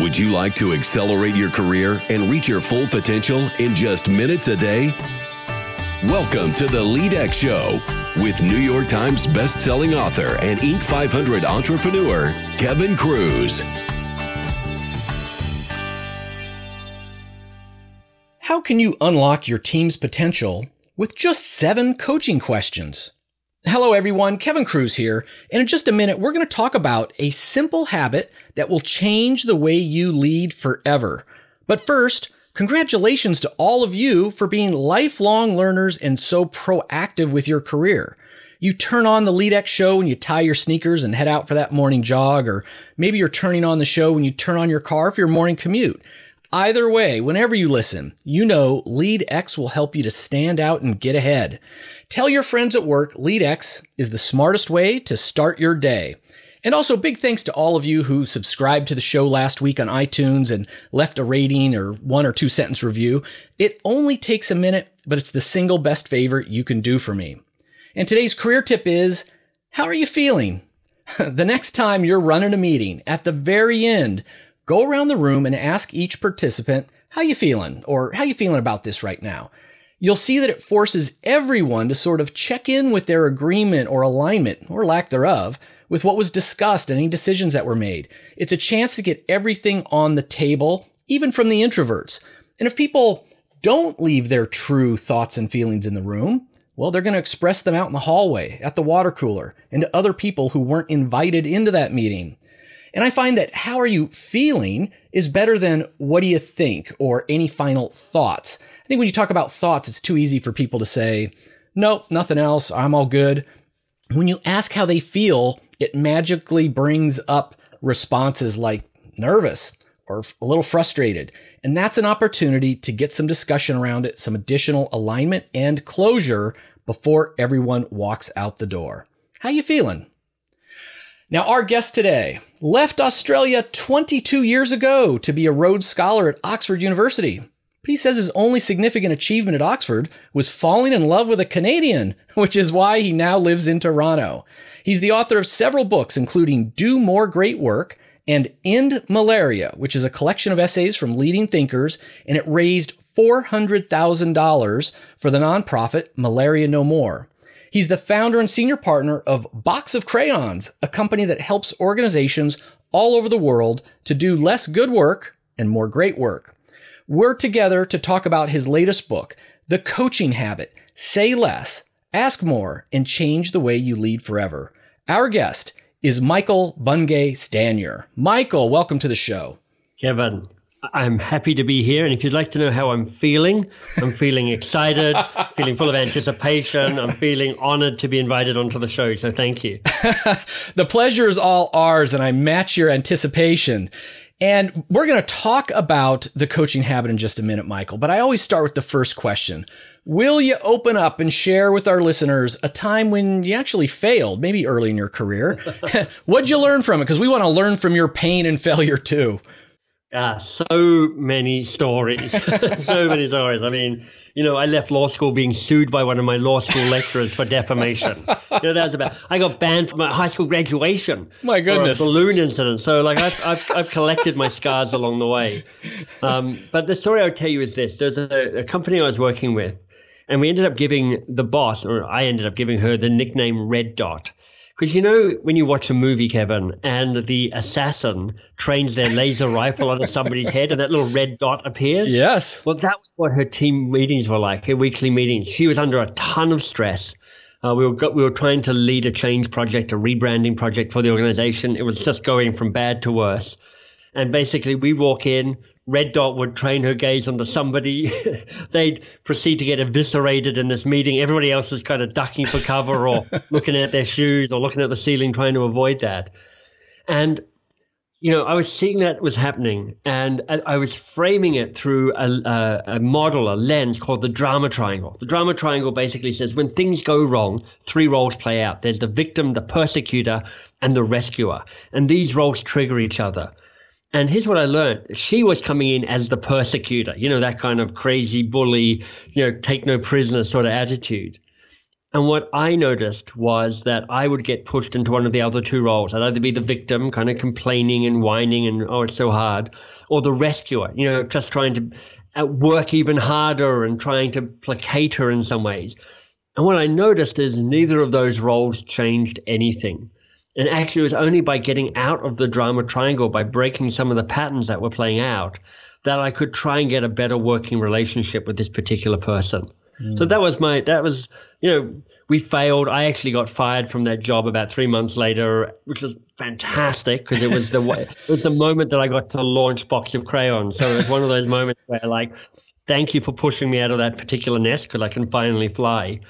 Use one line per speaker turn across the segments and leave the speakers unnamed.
Would you like to accelerate your career and reach your full potential in just minutes a day? Welcome to the LeadX Show with New York Times best-selling author and Inc. 500 entrepreneur Kevin Kruse.
How can you unlock your team's potential with just seven coaching questions? Hello, everyone. Kevin Kruse here. And in just a minute, we're going to talk about a simple habit that will change the way you lead forever. But first, congratulations to all of you for being lifelong learners and so proactive with your career. You turn on the LeadX show when you tie your sneakers and head out for that morning jog, or maybe you're turning on the show when you turn on your car for your morning commute. Either way, whenever you listen, you know LeadX will help you to stand out and get ahead. Tell your friends at work LeadX is the smartest way to start your day. And also big thanks to all of you who subscribed to the show last week on iTunes and left a rating or one or two sentence review. It only takes a minute, but it's the single best favor you can do for me. And today's career tip is, how are you feeling? the next time you're running a meeting, at the very end, go around the room and ask each participant, how you feeling? Or how you feeling about this right now? You'll see that it forces everyone to sort of check in with their agreement or alignment, or lack thereof, with what was discussed and any decisions that were made. It's a chance to get everything on the table, even from the introverts. And if people don't leave their true thoughts and feelings in the room, well, they're going to express them out in the hallway, at the water cooler, and to other people who weren't invited into that meeting. And I find that how are you feeling is better than what do you think or any final thoughts. I think when you talk about thoughts, it's too easy for people to say, nope, nothing else. I'm all good. When you ask how they feel, it magically brings up responses like nervous or a little frustrated. And that's an opportunity to get some discussion around it, some additional alignment and closure before everyone walks out the door. How you feeling? Now, our guest today left Australia 22 years ago to be a Rhodes Scholar at Oxford University. But he says his only significant achievement at Oxford was falling in love with a Canadian, which is why he now lives in Toronto. He's the author of several books, including Do More Great Work and End Malaria, which is a collection of essays from leading thinkers, and it raised $400,000 for the nonprofit Malaria No More. He's the founder and senior partner of Box of Crayons, a company that helps organizations all over the world to do less good work and more great work. We're together to talk about his latest book, The Coaching Habit Say Less, Ask More, and Change the Way You Lead Forever. Our guest is Michael Bungay Stanier. Michael, welcome to the show.
Kevin, I'm happy to be here. And if you'd like to know how I'm feeling, I'm feeling excited, feeling full of anticipation. I'm feeling honored to be invited onto the show. So thank you.
the pleasure is all ours, and I match your anticipation. And we're going to talk about the coaching habit in just a minute, Michael. But I always start with the first question. Will you open up and share with our listeners a time when you actually failed, maybe early in your career? What'd you learn from it? Because we want to learn from your pain and failure too.
Ah, so many stories. so many stories. I mean, you know, I left law school being sued by one of my law school lecturers for defamation. You know, that was about. I got banned from my high school graduation.
My goodness.
Balloon incident. So, like, I've, I've, I've collected my scars along the way. Um, but the story I would tell you is this: there's a, a company I was working with, and we ended up giving the boss, or I ended up giving her the nickname Red Dot because you know, when you watch a movie, Kevin, and the assassin trains their laser rifle onto somebody's head and that little red dot appears?
Yes.
Well, that was what her team meetings were like, her weekly meetings. She was under a ton of stress. Uh, we, were, we were trying to lead a change project, a rebranding project for the organization. It was just going from bad to worse. And basically, we walk in, Red Dot would train her gaze onto somebody. They'd proceed to get eviscerated in this meeting. Everybody else is kind of ducking for cover or looking at their shoes or looking at the ceiling trying to avoid that. And, you know, I was seeing that was happening and I was framing it through a, a, a model, a lens called the drama triangle. The drama triangle basically says when things go wrong, three roles play out. There's the victim, the persecutor, and the rescuer. And these roles trigger each other. And here's what I learned. She was coming in as the persecutor, you know, that kind of crazy bully, you know, take no prisoners sort of attitude. And what I noticed was that I would get pushed into one of the other two roles. I'd either be the victim, kind of complaining and whining and, oh, it's so hard, or the rescuer, you know, just trying to uh, work even harder and trying to placate her in some ways. And what I noticed is neither of those roles changed anything. And actually, it was only by getting out of the drama triangle, by breaking some of the patterns that were playing out, that I could try and get a better working relationship with this particular person. So hmm. that was my that was you know we failed. I actually got fired from that job about three months later, which was fantastic because it was the it was the moment that I got to launch Box of Crayons. So it was one of those moments where like, thank you for pushing me out of that particular nest because I can finally fly.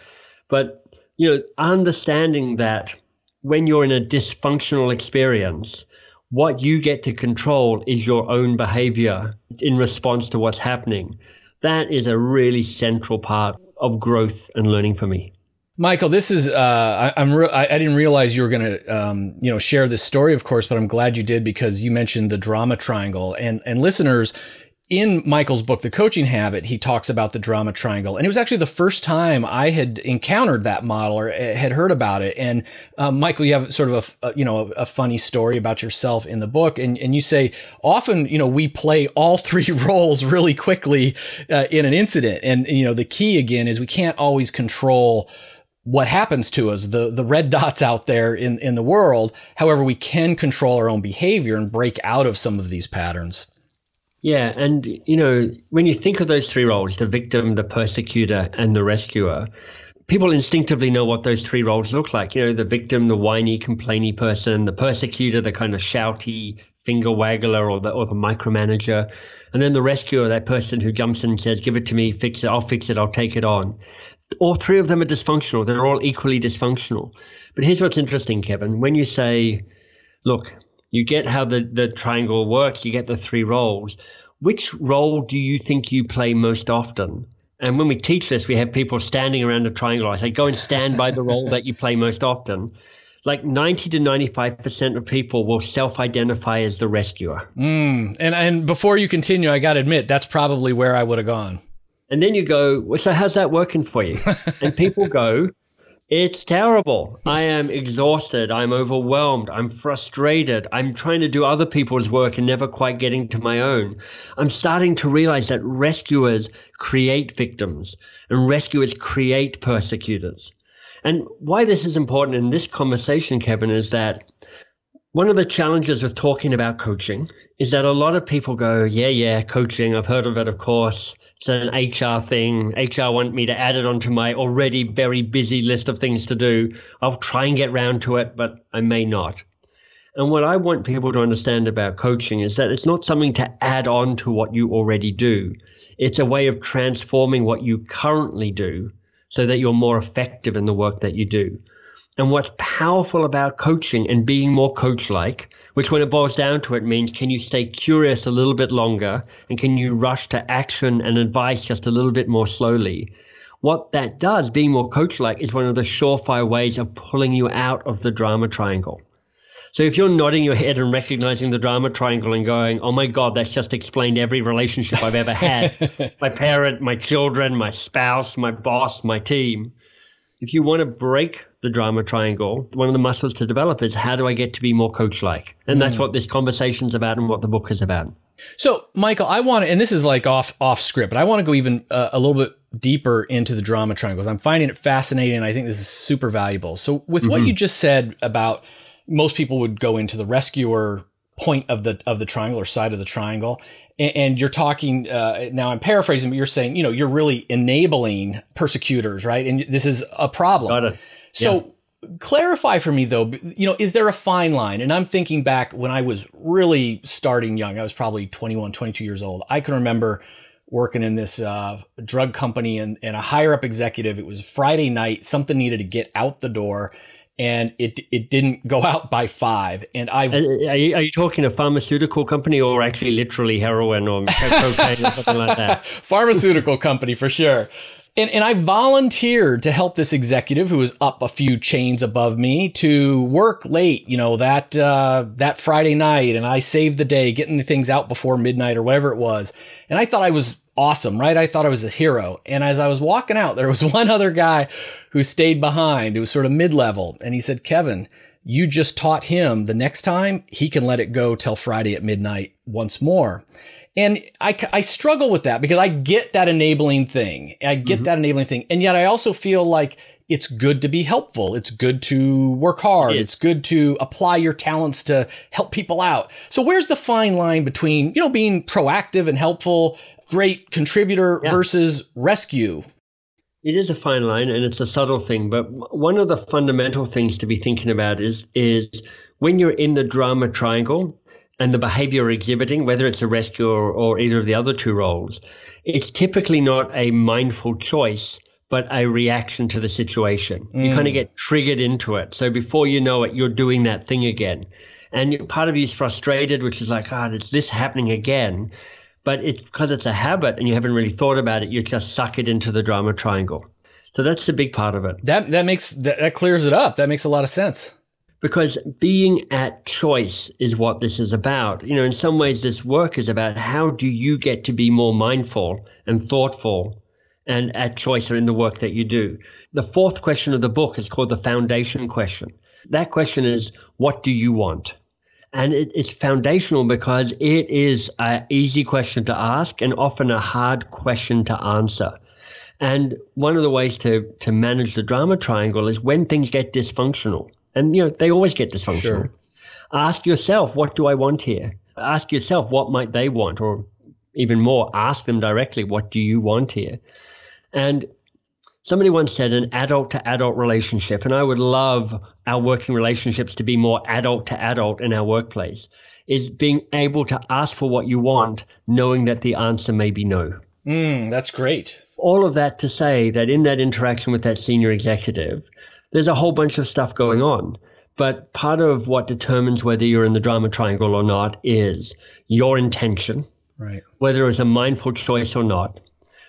But you know, understanding that when you're in a dysfunctional experience, what you get to control is your own behavior in response to what's happening that is a really central part of growth and learning for me.
Michael, this is uh, I, am re- I, I, didn't realize you were going to um, you know share this story, of course, but I'm glad you did because you mentioned the drama triangle and and listeners in Michael's book, The Coaching Habit, he talks about the drama triangle. And it was actually the first time I had encountered that model or eh, had heard about it. And um, Michael, you have sort of a, you know, a, funny story about yourself in the book. And, and you say often, you know, we play all three roles really quickly uh, in an incident. And, you know, the key again is we can't always control what happens to us, the, the red dots out there in, in the world. However, we can control our own behavior and break out of some of these patterns.
Yeah, and you know, when you think of those three roles, the victim, the persecutor, and the rescuer, people instinctively know what those three roles look like. You know, the victim, the whiny, complainy person, the persecutor, the kind of shouty finger waggler or the or the micromanager, and then the rescuer, that person who jumps in and says, "Give it to me, fix it, I'll fix it, I'll take it on." All three of them are dysfunctional. They're all equally dysfunctional. But here's what's interesting, Kevin. When you say, "Look, you get how the, the triangle works, you get the three roles. Which role do you think you play most often? And when we teach this, we have people standing around a triangle. I say, go and stand by the role that you play most often. Like 90 to 95% of people will self identify as the rescuer.
Mm, and, and before you continue, I got to admit, that's probably where I would have gone.
And then you go, well, so how's that working for you? and people go, it's terrible. I am exhausted. I'm overwhelmed. I'm frustrated. I'm trying to do other people's work and never quite getting to my own. I'm starting to realize that rescuers create victims and rescuers create persecutors. And why this is important in this conversation, Kevin, is that one of the challenges with talking about coaching is that a lot of people go, yeah, yeah, coaching. I've heard of it, of course. It's an HR thing. HR want me to add it onto my already very busy list of things to do. I'll try and get round to it, but I may not. And what I want people to understand about coaching is that it's not something to add on to what you already do. It's a way of transforming what you currently do so that you're more effective in the work that you do. And what's powerful about coaching and being more coach like which when it boils down to it means can you stay curious a little bit longer and can you rush to action and advice just a little bit more slowly? What that does, being more coach like, is one of the surefire ways of pulling you out of the drama triangle. So if you're nodding your head and recognizing the drama triangle and going, oh my God, that's just explained every relationship I've ever had my parent, my children, my spouse, my boss, my team. If you want to break the drama triangle, one of the muscles to develop is how do I get to be more coach like? And that's hmm. what this conversation's about and what the book is about.
So, Michael, I want to, and this is like off off script, but I want to go even uh, a little bit deeper into the drama triangles. I'm finding it fascinating. I think this is super valuable. So, with mm-hmm. what you just said about most people would go into the rescuer point of the of the triangle or side of the triangle, and, and you're talking uh, now. I'm paraphrasing, but you're saying you know you're really enabling persecutors, right? And this is a problem. So yeah. clarify for me though, you know, is there a fine line? And I'm thinking back when I was really starting young, I was probably 21, 22 years old. I can remember working in this uh, drug company and, and a higher up executive. It was Friday night. Something needed to get out the door and it it didn't go out by five. And I
are you, are you, talking a pharmaceutical company or actually literally heroin or cocaine or something like that?
Pharmaceutical company for sure. And, and I volunteered to help this executive who was up a few chains above me to work late, you know, that, uh, that Friday night. And I saved the day getting things out before midnight or whatever it was. And I thought I was awesome, right? I thought I was a hero. And as I was walking out, there was one other guy who stayed behind. It was sort of mid level. And he said, Kevin, you just taught him the next time he can let it go till Friday at midnight once more. And I, I struggle with that because I get that enabling thing. I get mm-hmm. that enabling thing. And yet I also feel like it's good to be helpful. It's good to work hard. It it's good to apply your talents to help people out. So where's the fine line between, you know, being proactive and helpful, great contributor yeah. versus rescue?
It is a fine line and it's a subtle thing, but one of the fundamental things to be thinking about is is when you're in the drama triangle, and the behavior you're exhibiting, whether it's a rescue or, or either of the other two roles, it's typically not a mindful choice, but a reaction to the situation. Mm. You kind of get triggered into it. So before you know it, you're doing that thing again. And part of you is frustrated, which is like, ah, oh, it's this happening again. But it's because it's a habit and you haven't really thought about it, you just suck it into the drama triangle. So that's the big part of it.
That that makes that, that clears it up. That makes a lot of sense
because being at choice is what this is about. You know, in some ways, this work is about how do you get to be more mindful and thoughtful and at choice in the work that you do. The fourth question of the book is called the foundation question. That question is, what do you want? And it, it's foundational because it is an easy question to ask and often a hard question to answer. And one of the ways to, to manage the drama triangle is when things get dysfunctional and you know they always get dysfunctional. Sure. Ask yourself, what do I want here? Ask yourself, what might they want, or even more, ask them directly, what do you want here? And somebody once said an adult to adult relationship, and I would love our working relationships to be more adult to adult in our workplace, is being able to ask for what you want, knowing that the answer may be no.
Mm, that's great.
All of that to say that in that interaction with that senior executive, there's a whole bunch of stuff going on. But part of what determines whether you're in the drama triangle or not is your intention,
right?
Whether it was a mindful choice or not,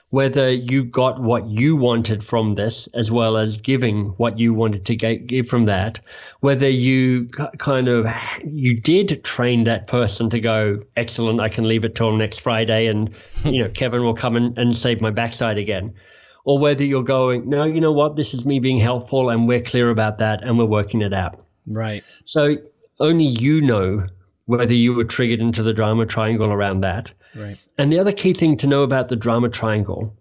whether you got what you wanted from this as well as giving what you wanted to get, give from that, whether you kind of you did train that person to go excellent, I can leave it till next Friday, and you know Kevin will come and, and save my backside again or whether you're going, no, you know what, this is me being helpful and we're clear about that and we're working it out.
Right.
So only you know whether you were triggered into the drama triangle around that.
Right.
And the other key thing to know about the drama triangle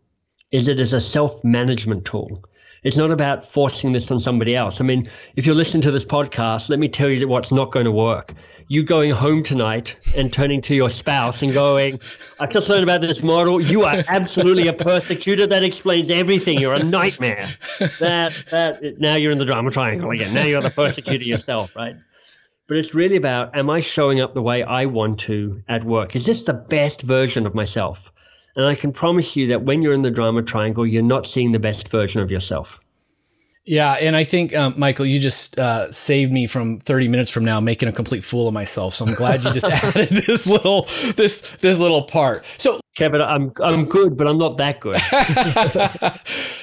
is it is a self management tool. It's not about forcing this on somebody else. I mean, if you're listening to this podcast, let me tell you what's not going to work. You going home tonight and turning to your spouse and going, I've just learned about this model. You are absolutely a persecutor. That explains everything. You're a nightmare. That, that, now you're in the drama triangle again. Now you're the persecutor yourself, right? But it's really about, am I showing up the way I want to at work? Is this the best version of myself? And I can promise you that when you're in the drama triangle, you're not seeing the best version of yourself.
Yeah, and I think um, Michael, you just uh, saved me from 30 minutes from now making a complete fool of myself. So I'm glad you just added this little this this little part. So
Kevin, I'm I'm good, but I'm not that good.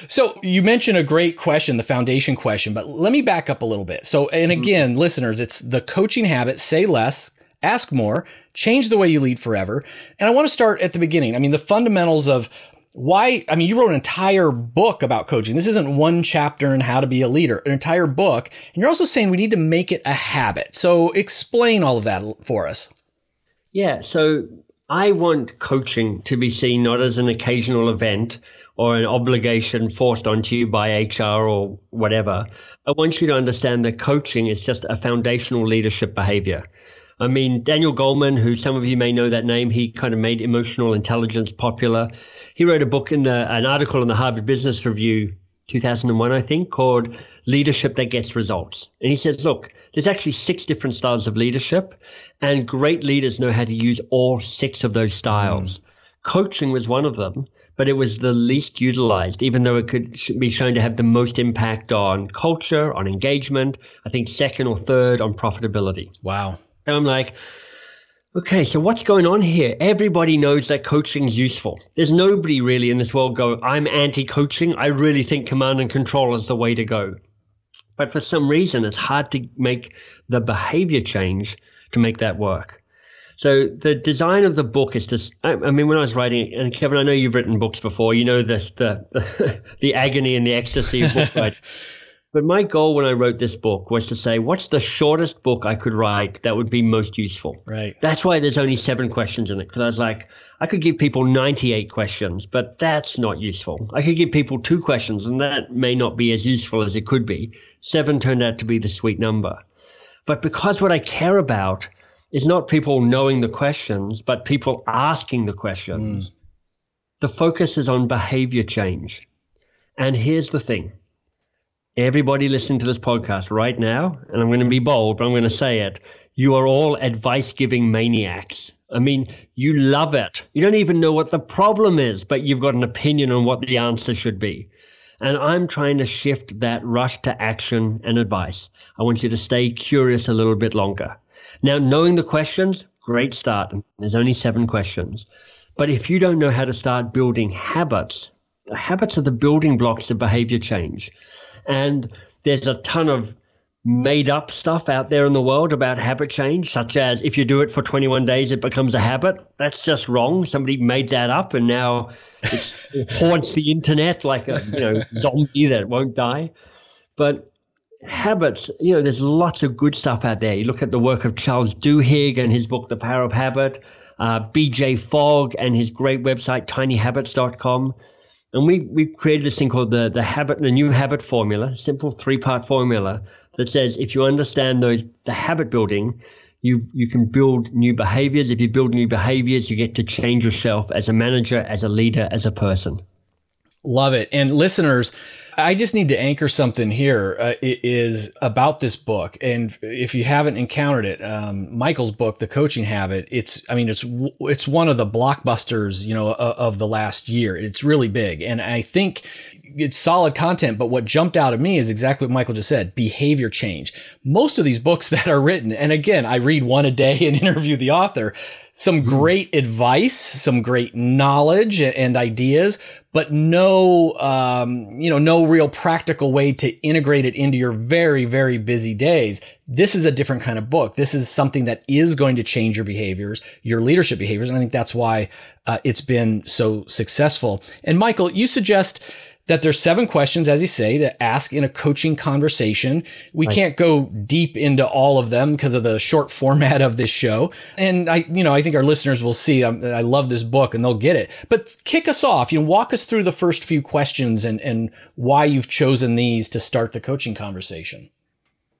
so you mentioned a great question, the foundation question, but let me back up a little bit. So, and mm-hmm. again, mm-hmm. listeners, it's the coaching habit: say less, ask more, change the way you lead forever. And I want to start at the beginning. I mean, the fundamentals of why, I mean, you wrote an entire book about coaching. This isn't one chapter in how to be a leader, an entire book. And you're also saying we need to make it a habit. So explain all of that for us.
Yeah. So I want coaching to be seen not as an occasional event or an obligation forced onto you by HR or whatever. I want you to understand that coaching is just a foundational leadership behavior. I mean, Daniel Goleman, who some of you may know that name, he kind of made emotional intelligence popular. He wrote a book in the, an article in the Harvard Business Review 2001, I think, called Leadership That Gets Results. And he says, look, there's actually six different styles of leadership, and great leaders know how to use all six of those styles. Mm. Coaching was one of them, but it was the least utilized, even though it could be shown to have the most impact on culture, on engagement. I think second or third on profitability.
Wow.
And I'm like, Okay, so what's going on here? Everybody knows that coaching is useful. There's nobody really in this world going, I'm anti coaching. I really think command and control is the way to go. But for some reason, it's hard to make the behavior change to make that work. So the design of the book is just, I, I mean, when I was writing, and Kevin, I know you've written books before, you know this, the, the, the agony and the ecstasy of book writing. But my goal when I wrote this book was to say, what's the shortest book I could write that would be most useful?
Right.
That's why there's only seven questions in it. Because I was like, I could give people 98 questions, but that's not useful. I could give people two questions, and that may not be as useful as it could be. Seven turned out to be the sweet number. But because what I care about is not people knowing the questions, but people asking the questions, mm. the focus is on behavior change. And here's the thing everybody listening to this podcast right now, and I'm going to be bold, but I'm going to say it. You are all advice giving maniacs. I mean, you love it. You don't even know what the problem is, but you've got an opinion on what the answer should be. And I'm trying to shift that rush to action and advice. I want you to stay curious a little bit longer. Now, knowing the questions, great start. There's only seven questions. But if you don't know how to start building habits, habits are the building blocks of behavior change. And there's a ton of made up stuff out there in the world about habit change, such as if you do it for 21 days, it becomes a habit. That's just wrong. Somebody made that up, and now it haunts the internet like a you know zombie that won't die. But habits, you know, there's lots of good stuff out there. You look at the work of Charles Duhigg and his book, The Power of Habit, uh, BJ Fogg and his great website, tinyhabits.com. And we, we created this thing called the, the habit, the new habit formula, simple three part formula that says if you understand those, the habit building, you, you can build new behaviors. If you build new behaviors, you get to change yourself as a manager, as a leader, as a person.
Love it. And listeners, I just need to anchor something here. Uh, it is about this book, and if you haven't encountered it, um, Michael's book, The Coaching Habit. It's, I mean, it's it's one of the blockbusters, you know, of, of the last year. It's really big, and I think it's solid content, but what jumped out at me is exactly what Michael just said, behavior change. Most of these books that are written, and again, I read one a day and interview the author, some hmm. great advice, some great knowledge and ideas, but no, um, you know, no real practical way to integrate it into your very, very busy days. This is a different kind of book. This is something that is going to change your behaviors, your leadership behaviors. And I think that's why uh, it's been so successful. And Michael, you suggest that there's seven questions, as you say, to ask in a coaching conversation. We right. can't go deep into all of them because of the short format of this show. And I, you know, I think our listeners will see, um, I love this book and they'll get it. But kick us off, you know, walk us through the first few questions and, and why you've chosen these to start the coaching conversation.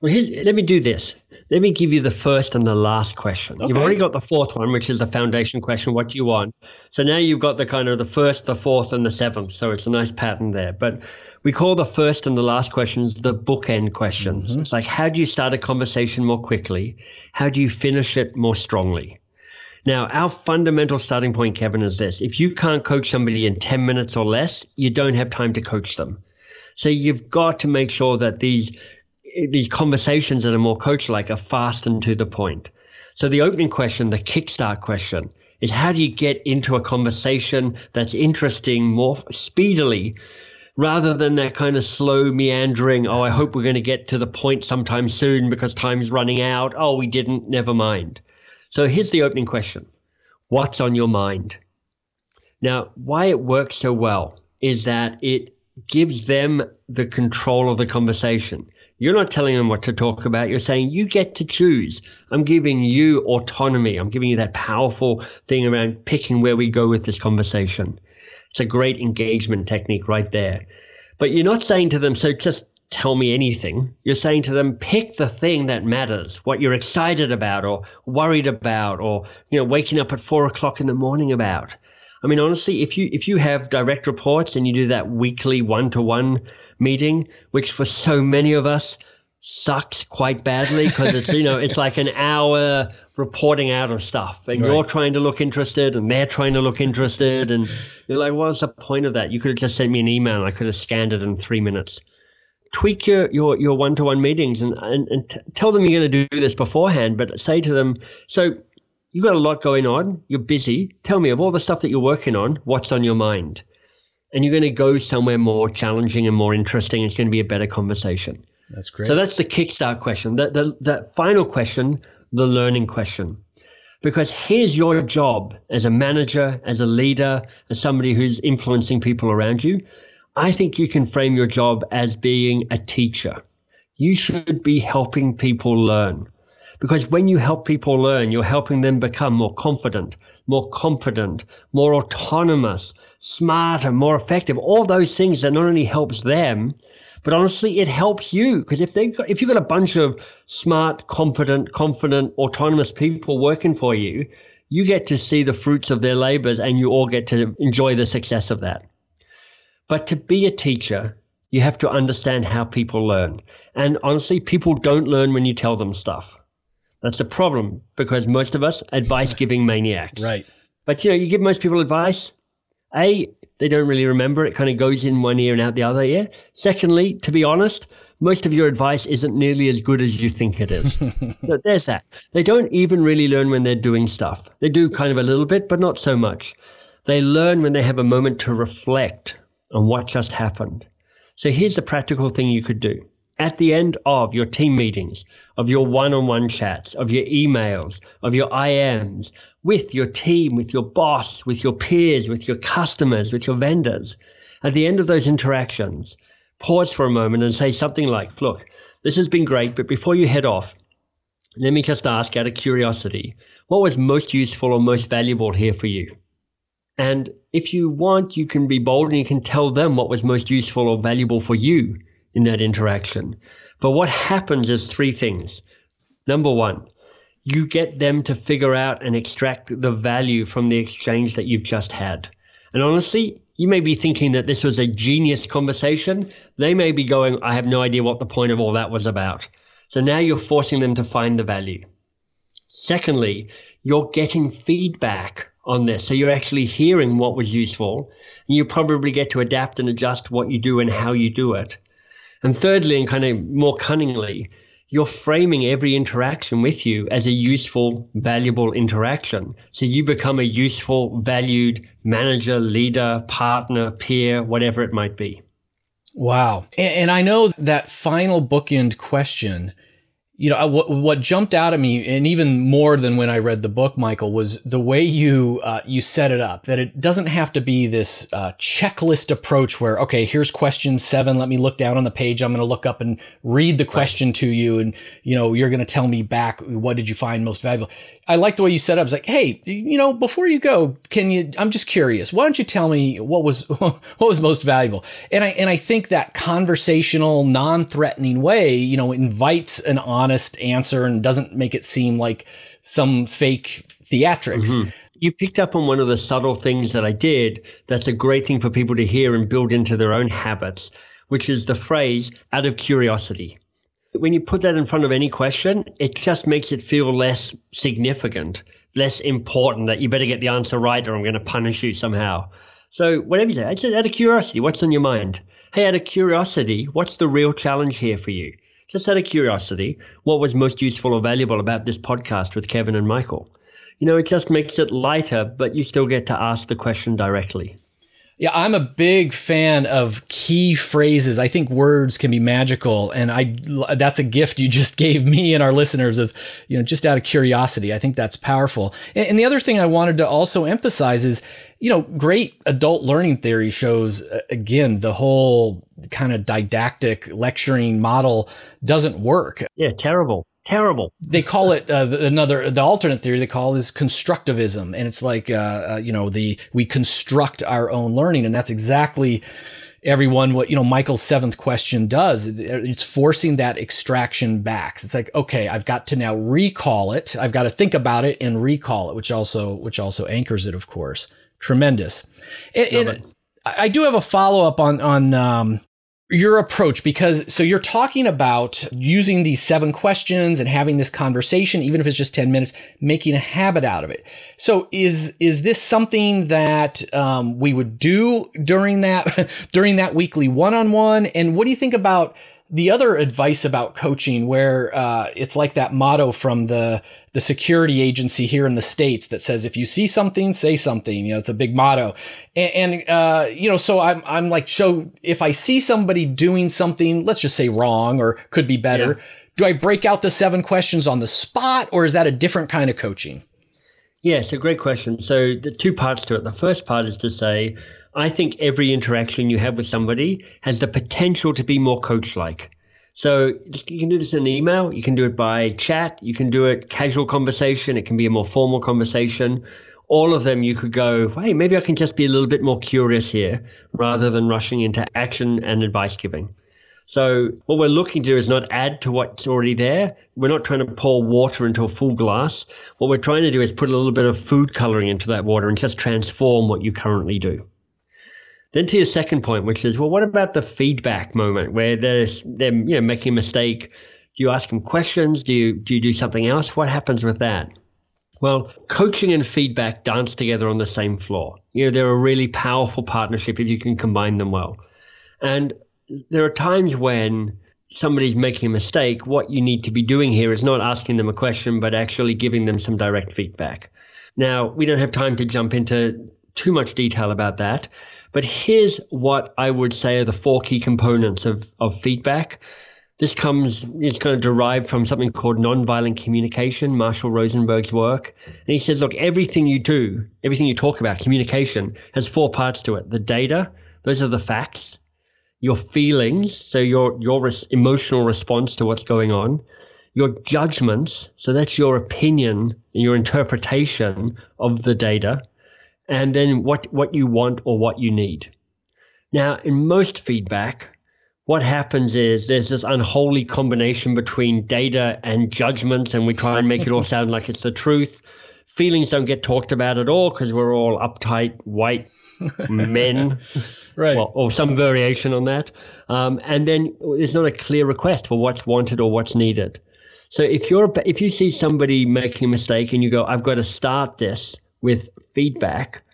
Well, let me do this. Let me give you the first and the last question. Okay. You've already got the fourth one, which is the foundation question. What do you want? So now you've got the kind of the first, the fourth, and the seventh. So it's a nice pattern there. But we call the first and the last questions the bookend questions. Mm-hmm. It's like how do you start a conversation more quickly? How do you finish it more strongly? Now, our fundamental starting point, Kevin, is this. If you can't coach somebody in 10 minutes or less, you don't have time to coach them. So you've got to make sure that these these conversations that are more coach like are fast and to the point. So the opening question, the kickstart question, is how do you get into a conversation that's interesting more speedily rather than that kind of slow meandering, oh, I hope we're going to get to the point sometime soon because time's running out. Oh, we didn't, never mind. So here's the opening question What's on your mind? Now, why it works so well is that it gives them the control of the conversation. You're not telling them what to talk about. You're saying you get to choose. I'm giving you autonomy. I'm giving you that powerful thing around picking where we go with this conversation. It's a great engagement technique right there. But you're not saying to them, so just tell me anything. You're saying to them, pick the thing that matters, what you're excited about or worried about or, you know, waking up at four o'clock in the morning about. I mean, honestly, if you if you have direct reports and you do that weekly one to one meeting, which for so many of us sucks quite badly because it's you know it's like an hour reporting out of stuff and right. you're trying to look interested and they're trying to look interested and you're like what's the point of that you could have just sent me an email and i could have scanned it in three minutes tweak your your, your one-to-one meetings and, and, and t- tell them you're going to do this beforehand but say to them so you've got a lot going on, you're busy. Tell me of all the stuff that you're working on, what's on your mind? And you're going to go somewhere more challenging and more interesting. It's going to be a better conversation.
That's great.
So that's the kickstart question. That, the, the final question, the learning question. Because here's your job as a manager, as a leader, as somebody who's influencing people around you. I think you can frame your job as being a teacher. You should be helping people learn. Because when you help people learn, you're helping them become more confident, more competent, more autonomous, smarter, more effective. All those things that not only helps them, but honestly, it helps you because if they if you've got a bunch of smart, competent, confident, autonomous people working for you, you get to see the fruits of their labors, and you all get to enjoy the success of that. But to be a teacher, you have to understand how people learn. And honestly, people don't learn when you tell them stuff. That's a problem because most of us advice giving maniacs.
Right.
But you know, you give most people advice. A, they don't really remember. It kind of goes in one ear and out the other ear. Secondly, to be honest, most of your advice isn't nearly as good as you think it is. so there's that. They don't even really learn when they're doing stuff. They do kind of a little bit, but not so much. They learn when they have a moment to reflect on what just happened. So here's the practical thing you could do at the end of your team meetings, of your one on one chats, of your emails, of your IMs, with your team, with your boss, with your peers, with your customers, with your vendors, at the end of those interactions, pause for a moment and say something like, Look, this has been great, but before you head off, let me just ask out of curiosity, what was most useful or most valuable here for you? And if you want, you can be bold and you can tell them what was most useful or valuable for you in that interaction. But what happens is three things. Number one, you get them to figure out and extract the value from the exchange that you've just had. And honestly, you may be thinking that this was a genius conversation. They may be going, I have no idea what the point of all that was about. So now you're forcing them to find the value. Secondly, you're getting feedback on this. So you're actually hearing what was useful and you probably get to adapt and adjust what you do and how you do it. And thirdly, and kind of more cunningly, you're framing every interaction with you as a useful, valuable interaction. So you become a useful, valued manager, leader, partner, peer, whatever it might be.
Wow. And, I know that final bookend question you know what what jumped out at me and even more than when I read the book Michael was the way you uh, you set it up that it doesn't have to be this uh, checklist approach where okay here's question 7 let me look down on the page I'm going to look up and read the question right. to you and you know you're going to tell me back what did you find most valuable I like the way you set up it's like hey you know before you go can you I'm just curious why don't you tell me what was what was most valuable and I and I think that conversational non-threatening way you know invites an honest answer and doesn't make it seem like some fake theatrics. Mm-hmm.
You picked up on one of the subtle things that I did that's a great thing for people to hear and build into their own habits, which is the phrase out of curiosity. When you put that in front of any question, it just makes it feel less significant, less important that you better get the answer right or I'm going to punish you somehow. So whatever you say, I said out of curiosity, what's on your mind? Hey, out of curiosity, what's the real challenge here for you? just out of curiosity, what was most useful or valuable about this podcast with Kevin and Michael? You know, it just makes it lighter, but you still get to ask the question directly.
Yeah, I'm a big fan of key phrases. I think words can be magical and I that's a gift you just gave me and our listeners of, you know, just out of curiosity. I think that's powerful. And, and the other thing I wanted to also emphasize is, you know, great adult learning theory shows uh, again the whole kind of didactic lecturing model doesn't work.
Yeah, terrible terrible.
They call it uh, another the alternate theory they call is constructivism, and it's like uh, uh, you know the we construct our own learning, and that's exactly everyone what you know Michael's seventh question does. It's forcing that extraction back. It's like okay, I've got to now recall it. I've got to think about it and recall it, which also which also anchors it, of course. Tremendous. I do have a follow up on on um, your approach because so you're talking about using these seven questions and having this conversation even if it's just 10 minutes making a habit out of it. So is is this something that um, we would do during that during that weekly one-on-one? And what do you think about the other advice about coaching where uh, it's like that motto from the the security agency here in the states that says if you see something say something. You know it's a big motto. And, and uh, you know so i'm i'm like so if i see somebody doing something let's just say wrong or could be better yeah. do i break out the seven questions on the spot or is that a different kind of coaching?
Yeah it's a great question. So the two parts to it. The first part is to say I think every interaction you have with somebody has the potential to be more coach like. So you can do this in email, you can do it by chat, you can do it casual conversation, it can be a more formal conversation. All of them you could go, hey, maybe I can just be a little bit more curious here rather than rushing into action and advice giving. So what we're looking to do is not add to what's already there. We're not trying to pour water into a full glass. What we're trying to do is put a little bit of food coloring into that water and just transform what you currently do. Then to your second point, which is, well, what about the feedback moment where they're you know, making a mistake? Do you ask them questions? Do you do you do something else? What happens with that? Well, coaching and feedback dance together on the same floor. You know, they're a really powerful partnership if you can combine them well. And there are times when somebody's making a mistake, what you need to be doing here is not asking them a question, but actually giving them some direct feedback. Now, we don't have time to jump into too much detail about that, but here's what I would say are the four key components of, of feedback. This comes is kind of derived from something called nonviolent communication, Marshall Rosenberg's work. And he says, look, everything you do, everything you talk about, communication, has four parts to it. The data, those are the facts. Your feelings, so your your res- emotional response to what's going on. Your judgments, so that's your opinion, and your interpretation of the data and then what, what you want or what you need. Now, in most feedback, what happens is there's this unholy combination between data and judgments, and we try and make it all sound like it's the truth. Feelings don't get talked about at all because we're all uptight white men,
right?
Well, or some variation on that. Um, and then there's not a clear request for what's wanted or what's needed. So if you're if you see somebody making a mistake and you go, I've got to start this with feedback,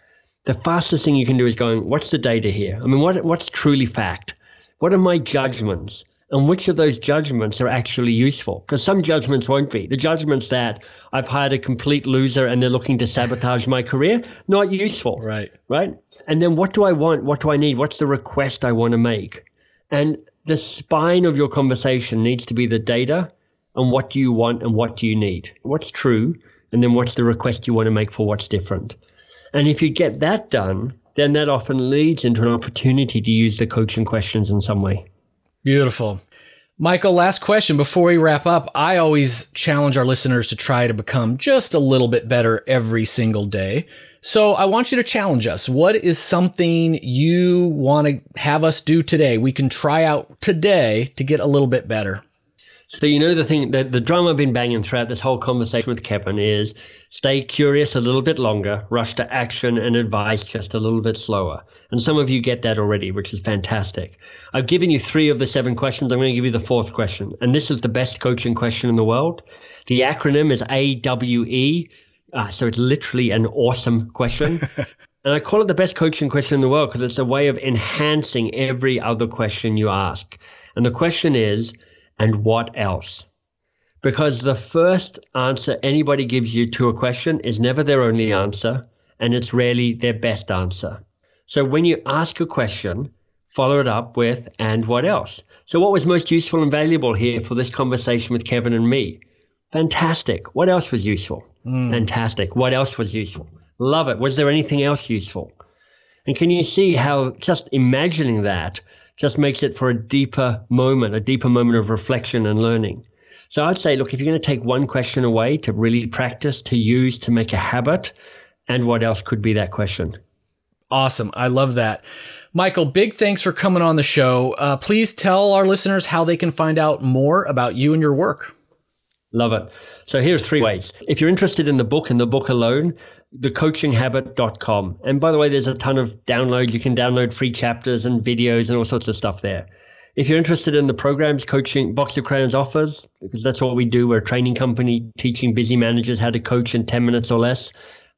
the fastest thing you can do is going, what's the data here? I mean, what, what's truly fact? What are my judgments? And which of those judgments are actually useful? Because some judgments won't be. The judgments that I've hired a complete loser and they're looking to sabotage my career, not useful.
Right.
Right. And then what do I want? What do I need? What's the request I want to make? And the spine of your conversation needs to be the data and what do you want and what do you need? What's true? And then what's the request you want to make for what's different? And if you get that done, then that often leads into an opportunity to use the coaching questions in some way.
Beautiful. Michael, last question before we wrap up. I always challenge our listeners to try to become just a little bit better every single day. So I want you to challenge us. What is something you want to have us do today? We can try out today to get a little bit better.
So you know the thing that the drum I've been banging throughout this whole conversation with Kevin is stay curious a little bit longer, rush to action and advice just a little bit slower. And some of you get that already, which is fantastic. I've given you three of the seven questions. I'm going to give you the fourth question. And this is the best coaching question in the world. The acronym is AWE. Uh, so it's literally an awesome question. and I call it the best coaching question in the world because it's a way of enhancing every other question you ask. And the question is, and what else? Because the first answer anybody gives you to a question is never their only answer, and it's rarely their best answer. So when you ask a question, follow it up with, and what else? So, what was most useful and valuable here for this conversation with Kevin and me? Fantastic. What else was useful? Mm. Fantastic. What else was useful? Love it. Was there anything else useful? And can you see how just imagining that just makes it for a deeper moment, a deeper moment of reflection and learning. So I'd say, look, if you're going to take one question away to really practice, to use, to make a habit, and what else could be that question?
Awesome. I love that. Michael, big thanks for coming on the show. Uh, please tell our listeners how they can find out more about you and your work.
Love it. So here's three ways. If you're interested in the book and the book alone, thecoachinghabit.com. And by the way, there's a ton of download. You can download free chapters and videos and all sorts of stuff there. If you're interested in the programs coaching Box of Crayons offers, because that's what we do, we're a training company teaching busy managers how to coach in 10 minutes or less.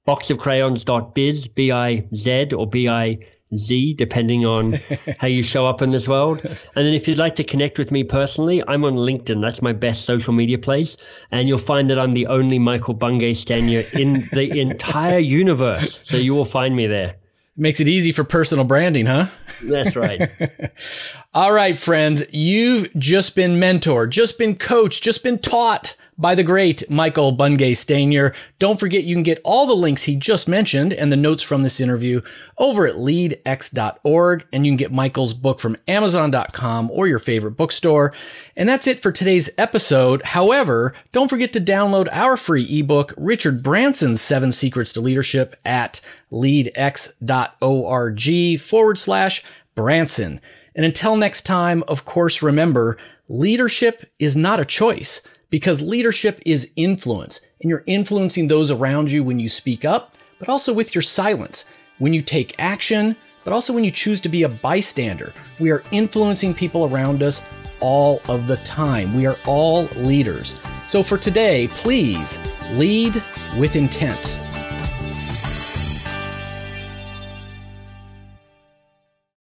Boxofcrayons.biz, B I Z or B I Z, depending on how you show up in this world. And then if you'd like to connect with me personally, I'm on LinkedIn. That's my best social media place. And you'll find that I'm the only Michael Bungay Stanier in the entire universe. So you will find me there.
Makes it easy for personal branding, huh?
That's right.
All right, friends, you've just been mentored, just been coached, just been taught by the great Michael Bungay Stanier. Don't forget you can get all the links he just mentioned and the notes from this interview over at leadx.org. And you can get Michael's book from amazon.com or your favorite bookstore. And that's it for today's episode. However, don't forget to download our free ebook, Richard Branson's Seven Secrets to Leadership at leadx.org forward slash Branson. And until next time, of course, remember, leadership is not a choice because leadership is influence and you're influencing those around you when you speak up, but also with your silence, when you take action, but also when you choose to be a bystander. We are influencing people around us all of the time. We are all leaders. So for today, please lead with intent.